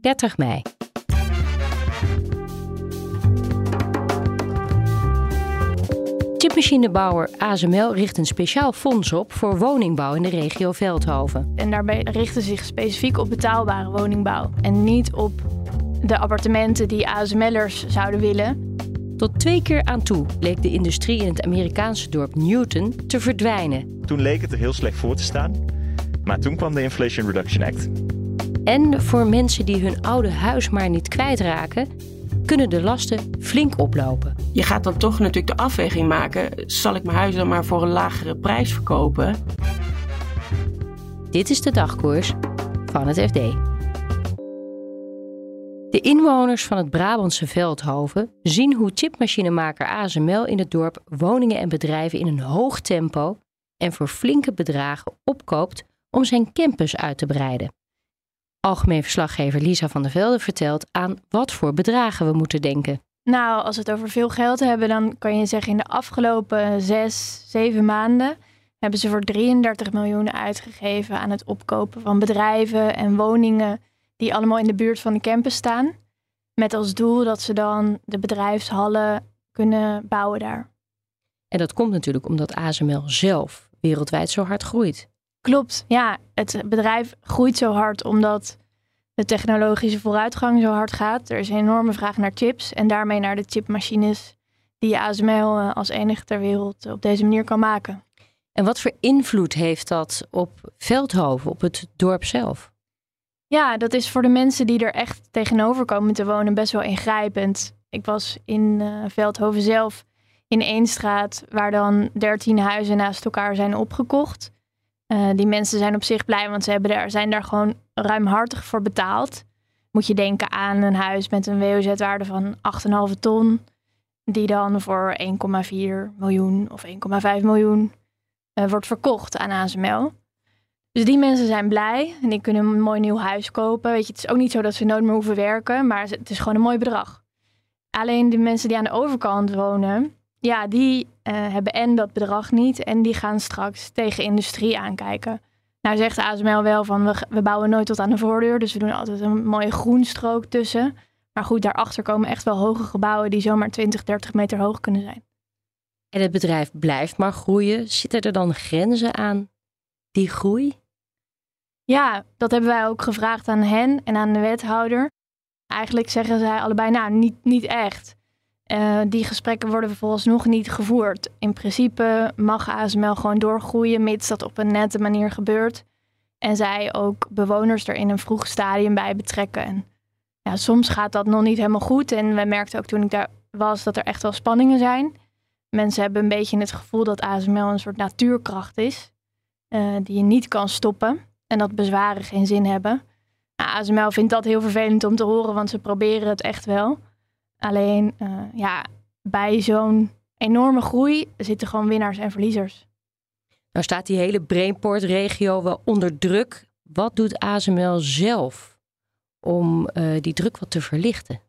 30 mei. Chipmachinebouwer ASML richt een speciaal fonds op voor woningbouw in de regio Veldhoven. En daarbij richten ze zich specifiek op betaalbare woningbouw. En niet op de appartementen die ASML'ers zouden willen. Tot twee keer aan toe leek de industrie in het Amerikaanse dorp Newton te verdwijnen. Toen leek het er heel slecht voor te staan. Maar toen kwam de Inflation Reduction Act. En voor mensen die hun oude huis maar niet kwijtraken, kunnen de lasten flink oplopen. Je gaat dan toch natuurlijk de afweging maken: zal ik mijn huis dan maar voor een lagere prijs verkopen? Dit is de dagkoers van het FD. De inwoners van het Brabantse Veldhoven zien hoe chipmachinemaker ASML in het dorp woningen en bedrijven in een hoog tempo en voor flinke bedragen opkoopt om zijn campus uit te breiden. Algemeen verslaggever Lisa van der Velde vertelt aan wat voor bedragen we moeten denken. Nou, als we het over veel geld hebben, dan kan je zeggen in de afgelopen zes, zeven maanden hebben ze voor 33 miljoen uitgegeven aan het opkopen van bedrijven en woningen die allemaal in de buurt van de campus staan. Met als doel dat ze dan de bedrijfshallen kunnen bouwen daar. En dat komt natuurlijk omdat ASML zelf wereldwijd zo hard groeit. Klopt, ja. Het bedrijf groeit zo hard omdat de technologische vooruitgang zo hard gaat. Er is een enorme vraag naar chips en daarmee naar de chipmachines die ASML eh, als enige ter wereld op deze manier kan maken. En wat voor invloed heeft dat op Veldhoven, op het dorp zelf? Ja, dat is voor de mensen die er echt tegenover komen te wonen best wel ingrijpend. Ik was in uh, Veldhoven zelf in één straat waar dan dertien huizen naast elkaar zijn opgekocht. Uh, die mensen zijn op zich blij, want ze hebben daar, zijn daar gewoon ruimhartig voor betaald. Moet je denken aan een huis met een WOZ-waarde van 8,5 ton, die dan voor 1,4 miljoen of 1,5 miljoen uh, wordt verkocht aan ASML. Dus die mensen zijn blij en die kunnen een mooi nieuw huis kopen. Weet je, het is ook niet zo dat ze nooit meer hoeven werken, maar het is gewoon een mooi bedrag. Alleen de mensen die aan de overkant wonen, ja, die uh, hebben en dat bedrag niet en die gaan straks tegen industrie aankijken. Nou zegt ASML wel van we, we bouwen nooit tot aan de voordeur, dus we doen altijd een mooie groenstrook tussen. Maar goed, daarachter komen echt wel hoge gebouwen die zomaar 20, 30 meter hoog kunnen zijn. En het bedrijf blijft maar groeien. Zitten er dan grenzen aan die groei? Ja, dat hebben wij ook gevraagd aan hen en aan de wethouder. Eigenlijk zeggen zij allebei, nou, niet, niet echt. Uh, die gesprekken worden nog niet gevoerd. In principe mag ASML gewoon doorgroeien, mits dat op een nette manier gebeurt. En zij ook bewoners er in een vroeg stadium bij betrekken. En ja, soms gaat dat nog niet helemaal goed. En we merkten ook toen ik daar was dat er echt wel spanningen zijn. Mensen hebben een beetje het gevoel dat ASML een soort natuurkracht is, uh, die je niet kan stoppen. En dat bezwaren geen zin hebben. Nou, ASML vindt dat heel vervelend om te horen, want ze proberen het echt wel. Alleen uh, ja, bij zo'n enorme groei zitten gewoon winnaars en verliezers. Nou staat die hele Brainport-regio wel onder druk. Wat doet ASML zelf om uh, die druk wat te verlichten?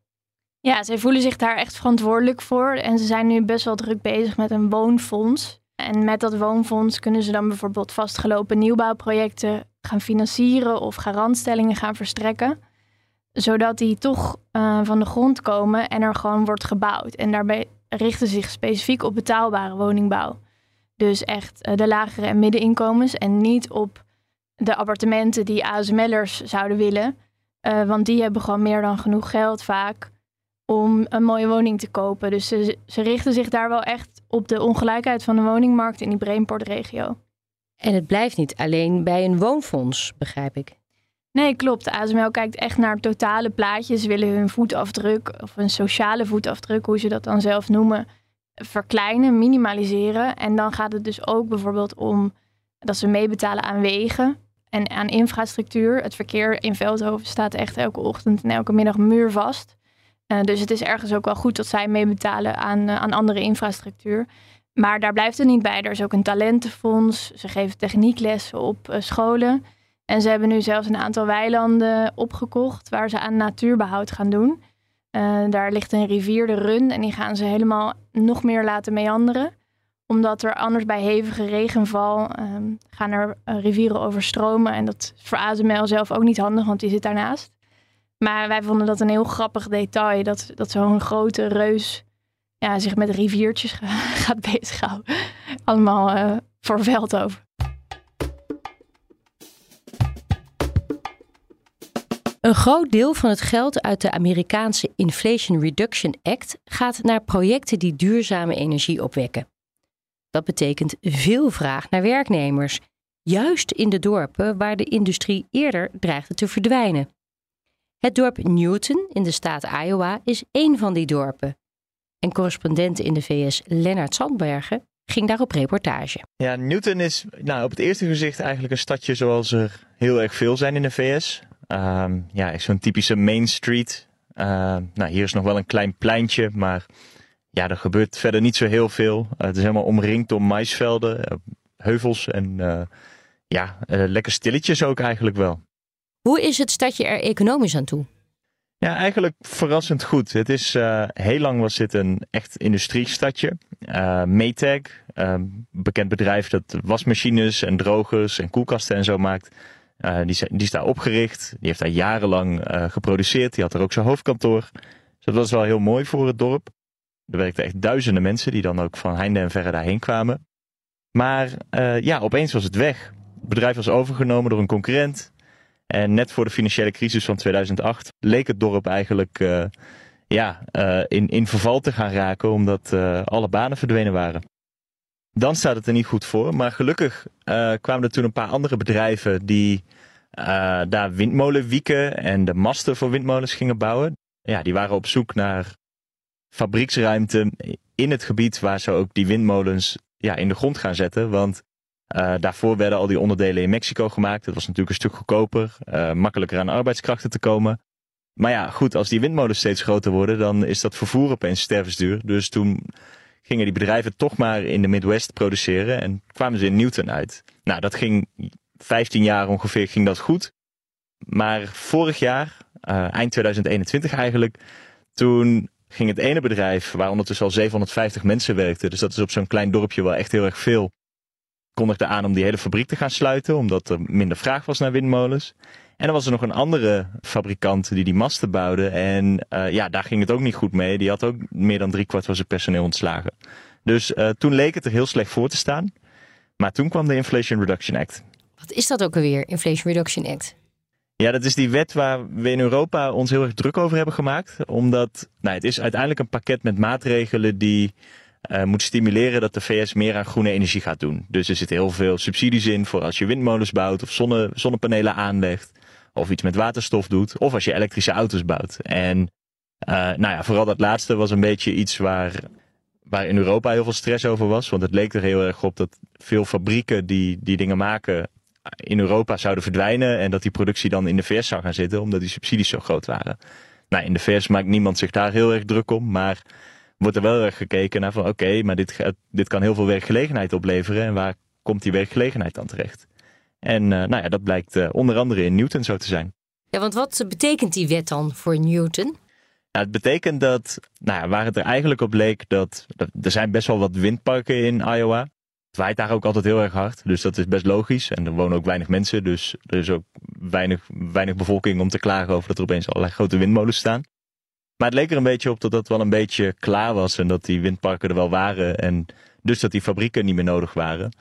Ja, zij voelen zich daar echt verantwoordelijk voor. En ze zijn nu best wel druk bezig met een woonfonds. En met dat woonfonds kunnen ze dan bijvoorbeeld vastgelopen nieuwbouwprojecten gaan financieren of garantstellingen gaan verstrekken zodat die toch uh, van de grond komen en er gewoon wordt gebouwd. En daarbij richten ze zich specifiek op betaalbare woningbouw. Dus echt uh, de lagere en middeninkomens en niet op de appartementen die ASML'ers zouden willen. Uh, want die hebben gewoon meer dan genoeg geld vaak om een mooie woning te kopen. Dus ze, ze richten zich daar wel echt op de ongelijkheid van de woningmarkt in die Brainport-regio. En het blijft niet alleen bij een woonfonds, begrijp ik. Nee, klopt. ASML kijkt echt naar totale plaatjes. Ze willen hun voetafdruk of een sociale voetafdruk, hoe ze dat dan zelf noemen, verkleinen, minimaliseren. En dan gaat het dus ook bijvoorbeeld om dat ze meebetalen aan wegen. en aan infrastructuur. Het verkeer in Veldhoven staat echt elke ochtend en elke middag muurvast. Uh, dus het is ergens ook wel goed dat zij meebetalen aan, aan andere infrastructuur. Maar daar blijft het niet bij. Er is ook een talentenfonds. Ze geven technieklessen op scholen. En ze hebben nu zelfs een aantal weilanden opgekocht waar ze aan natuurbehoud gaan doen. Uh, daar ligt een rivier, de Run, en die gaan ze helemaal nog meer laten meanderen. Omdat er anders bij hevige regenval um, gaan er uh, rivieren overstromen. En dat is voor ASML zelf ook niet handig, want die zit daarnaast. Maar wij vonden dat een heel grappig detail. Dat, dat zo'n grote reus ja, zich met riviertjes gaat bezighouden. Allemaal uh, voor Veldhoven. Een groot deel van het geld uit de Amerikaanse Inflation Reduction Act gaat naar projecten die duurzame energie opwekken. Dat betekent veel vraag naar werknemers, juist in de dorpen waar de industrie eerder dreigde te verdwijnen. Het dorp Newton in de staat Iowa is één van die dorpen. En correspondent in de VS Lennart Sandbergen ging daar op reportage. Ja, Newton is nou, op het eerste gezicht eigenlijk een stadje zoals er heel erg veel zijn in de VS. Um, ja, zo'n typische Main Street. Uh, nou, hier is nog wel een klein pleintje, maar ja, er gebeurt verder niet zo heel veel. Uh, het is helemaal omringd door maisvelden, uh, heuvels en uh, ja, lekker stilletjes ook eigenlijk wel. Hoe is het stadje er economisch aan toe? Ja, eigenlijk verrassend goed. Het is heel lang was dit een echt industriestadje. Maytag, bekend bedrijf dat wasmachines en drogers en koelkasten en zo maakt. Uh, die, die, is daar opgericht. Die heeft daar jarenlang uh, geproduceerd. Die had er ook zijn hoofdkantoor. Dus dat was wel heel mooi voor het dorp. Er werkten echt duizenden mensen die dan ook van heinde en verre daarheen kwamen. Maar uh, ja, opeens was het weg. Het bedrijf was overgenomen door een concurrent. En net voor de financiële crisis van 2008 leek het dorp eigenlijk ja, in, in verval te gaan raken, omdat alle banen verdwenen waren dan staat het er niet goed voor. Maar gelukkig uh, kwamen er toen een paar andere bedrijven die uh, daar windmolenwieken en de masten voor windmolens gingen bouwen. Ja, die waren op zoek naar fabrieksruimte in het gebied waar ze ook die windmolens ja, in de grond gaan zetten. Want uh, daarvoor werden al die onderdelen in Mexico gemaakt. Dat was natuurlijk een stuk goedkoper, makkelijker aan arbeidskrachten te komen. Maar ja, goed, als die windmolens steeds groter worden, dan is dat vervoer opeens stervensduur. Dus toen gingen die bedrijven toch maar in de Midwest produceren en kwamen ze in Newton uit. Nou, dat ging 15 jaar ongeveer ging dat goed. Maar vorig jaar, uh, eind 2021 eigenlijk, toen ging het ene bedrijf, waar ondertussen al 750 mensen werkten, dus dat is op zo'n klein dorpje wel echt heel erg veel, kondigde aan om die hele fabriek te gaan sluiten, omdat er minder vraag was naar windmolens. En dan was er nog een andere fabrikant die die masten bouwde. En uh, ja, daar ging het ook niet goed mee. Die had ook meer dan driekwart van zijn personeel ontslagen. Dus uh, toen leek het er heel slecht voor te staan. Maar toen kwam de Inflation Reduction Act. Wat is dat ook alweer, Inflation Reduction Act? Ja, dat is die wet waar we in Europa ons heel erg druk over hebben gemaakt. Omdat nou, het is uiteindelijk een pakket met maatregelen die uh, moet stimuleren dat de VS meer aan groene energie gaat doen. Dus er zitten heel veel subsidies in voor als je windmolens bouwt of zonne, zonnepanelen aanlegt of iets met waterstof doet, of als je elektrische auto's bouwt. En uh, nou ja, vooral dat laatste was een beetje iets waar, waar in Europa heel veel stress over was. Want het leek er heel erg op dat veel fabrieken die die dingen maken in Europa zouden verdwijnen en dat die productie dan in de VS zou gaan zitten, omdat die subsidies zo groot waren. Nou, in de VS maakt niemand zich daar heel erg druk om, maar wordt er wel erg gekeken naar van oké, maar dit, dit kan heel veel werkgelegenheid opleveren en waar komt die werkgelegenheid dan terecht? En uh, nou ja, dat blijkt uh, onder andere in Newton zo te zijn. Ja, want wat betekent die wet dan voor Newton? Nou, het betekent dat, nou ja, waar het er eigenlijk op leek, dat, dat er zijn best wel wat windparken in Iowa. Het waait daar ook altijd heel erg hard, dus dat is best logisch. En er wonen ook weinig mensen, dus er is ook weinig, weinig bevolking om te klagen over dat er opeens allerlei grote windmolens staan. Maar het leek er een beetje op dat dat wel een beetje klaar was en dat die windparken er wel waren en dus dat die fabrieken niet meer nodig waren.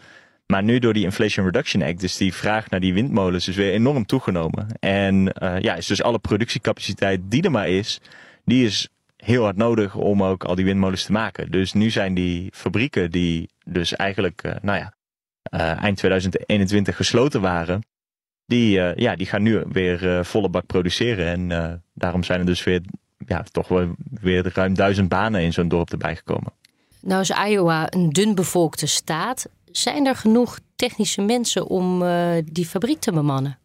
Maar nu door die Inflation Reduction Act is die vraag naar die windmolens dus weer enorm toegenomen. En uh, ja, is dus alle productiecapaciteit die er maar is, die is heel hard nodig om ook al die windmolens te maken. Dus nu zijn die fabrieken die dus eigenlijk, uh, nou ja, uh, eind 2021 gesloten waren, die, ja, die gaan nu weer volle bak produceren. En daarom zijn er dus weer, ja, toch wel weer ruim duizend banen in zo'n dorp erbij gekomen. Nou is Iowa een dunbevolkte staat. Zijn er genoeg technische mensen om uh, die fabriek te bemannen?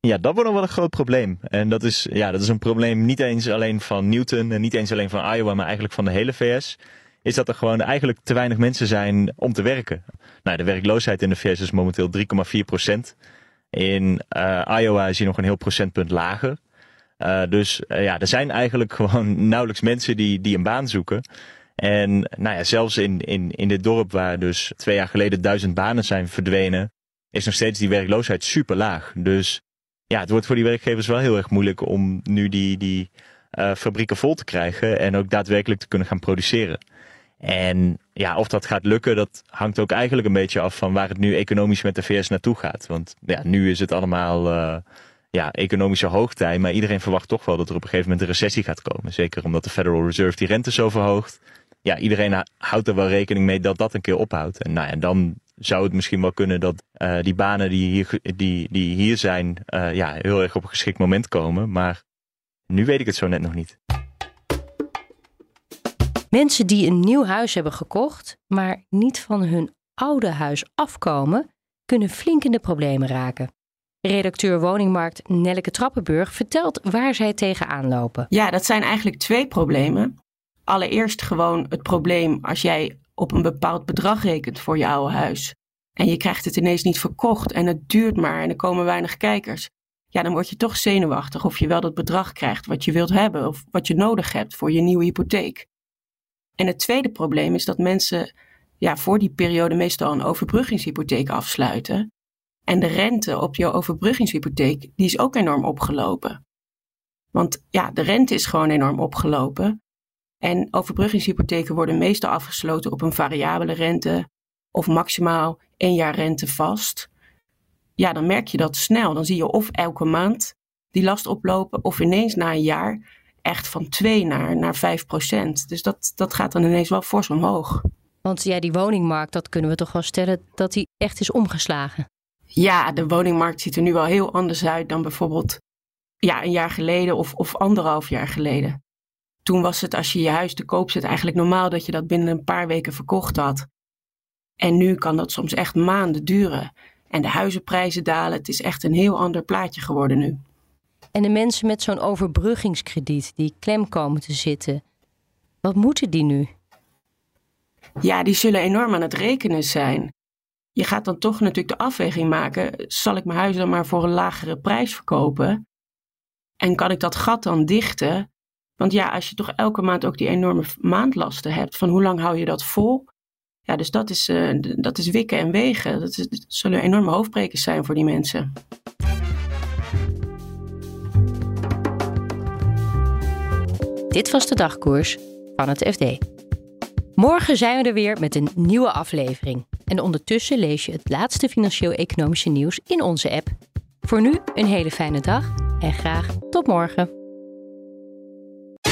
Ja, dat wordt nog wel een groot probleem. En dat is, ja, dat is een probleem niet eens alleen van Newton en niet eens alleen van Iowa, maar eigenlijk van de hele VS. Is dat er gewoon eigenlijk te weinig mensen zijn om te werken. Nou, de werkloosheid in de VS is momenteel 3,4 procent. In uh, Iowa is hij nog een heel procentpunt lager. Uh, dus ja, er zijn eigenlijk gewoon nauwelijks mensen die, die een baan zoeken. En nou ja, zelfs in, in, in dit dorp waar dus twee jaar geleden duizend banen zijn verdwenen, is nog steeds die werkloosheid super laag. Dus ja, het wordt voor die werkgevers wel heel erg moeilijk om nu die, die uh, fabrieken vol te krijgen en ook daadwerkelijk te kunnen gaan produceren. En ja, of dat gaat lukken, dat hangt ook eigenlijk een beetje af van waar het nu economisch met de VS naartoe gaat. Want ja, nu is het allemaal uh, ja, economische hoogtij, maar iedereen verwacht toch wel dat er op een gegeven moment een recessie gaat komen. Zeker omdat de Federal Reserve die rente zo verhoogt. Ja, iedereen houdt er wel rekening mee dat dat een keer ophoudt. En nou ja, dan zou het misschien wel kunnen dat uh, die banen die hier, die, die hier zijn, uh, ja, heel erg op een geschikt moment komen. Maar nu weet ik het zo net nog niet. Mensen die een nieuw huis hebben gekocht, maar niet van hun oude huis afkomen, kunnen flink in de problemen raken. Redacteur Woningmarkt Nelleke Trappenburg vertelt waar zij tegenaan lopen. Ja, dat zijn eigenlijk twee problemen. Allereerst gewoon het probleem als jij op een bepaald bedrag rekent voor je oude huis. En je krijgt het ineens niet verkocht en het duurt maar en er komen weinig kijkers. Ja, dan word je toch zenuwachtig of je wel dat bedrag krijgt wat je wilt hebben of wat je nodig hebt voor je nieuwe hypotheek. En het tweede probleem is dat mensen ja, voor die periode meestal een overbruggingshypotheek afsluiten. En de rente op je overbruggingshypotheek die is ook enorm opgelopen. Want ja, de rente is gewoon enorm opgelopen. En overbruggingshypotheken worden meestal afgesloten op een variabele rente of maximaal één jaar rente vast. Ja, dan merk je dat snel. Dan zie je of elke maand die last oplopen of ineens na een jaar echt van 2 naar, naar 5 procent. Dus dat, dat gaat dan ineens wel fors omhoog. Want ja, die woningmarkt, dat kunnen we toch wel stellen dat die echt is omgeslagen. Ja, de woningmarkt ziet er nu wel heel anders uit dan bijvoorbeeld ja, een jaar geleden of, of anderhalf jaar geleden. Toen was het als je je huis te koop zet eigenlijk normaal dat je dat binnen een paar weken verkocht had. En nu kan dat soms echt maanden duren. En de huizenprijzen dalen. Het is echt een heel ander plaatje geworden nu. En de mensen met zo'n overbruggingskrediet die klem komen te zitten, wat moeten die nu? Ja, die zullen enorm aan het rekenen zijn. Je gaat dan toch natuurlijk de afweging maken: zal ik mijn huis dan maar voor een lagere prijs verkopen? En kan ik dat gat dan dichten? Want ja, als je toch elke maand ook die enorme maandlasten hebt, van hoe lang hou je dat vol? Ja, dus dat is, uh, dat is wikken en wegen. Dat, dat zullen enorme hoofdbrekers zijn voor die mensen. Dit was de dagkoers van het FD. Morgen zijn we er weer met een nieuwe aflevering. En ondertussen lees je het laatste financieel-economische nieuws in onze app. Voor nu een hele fijne dag en graag tot morgen.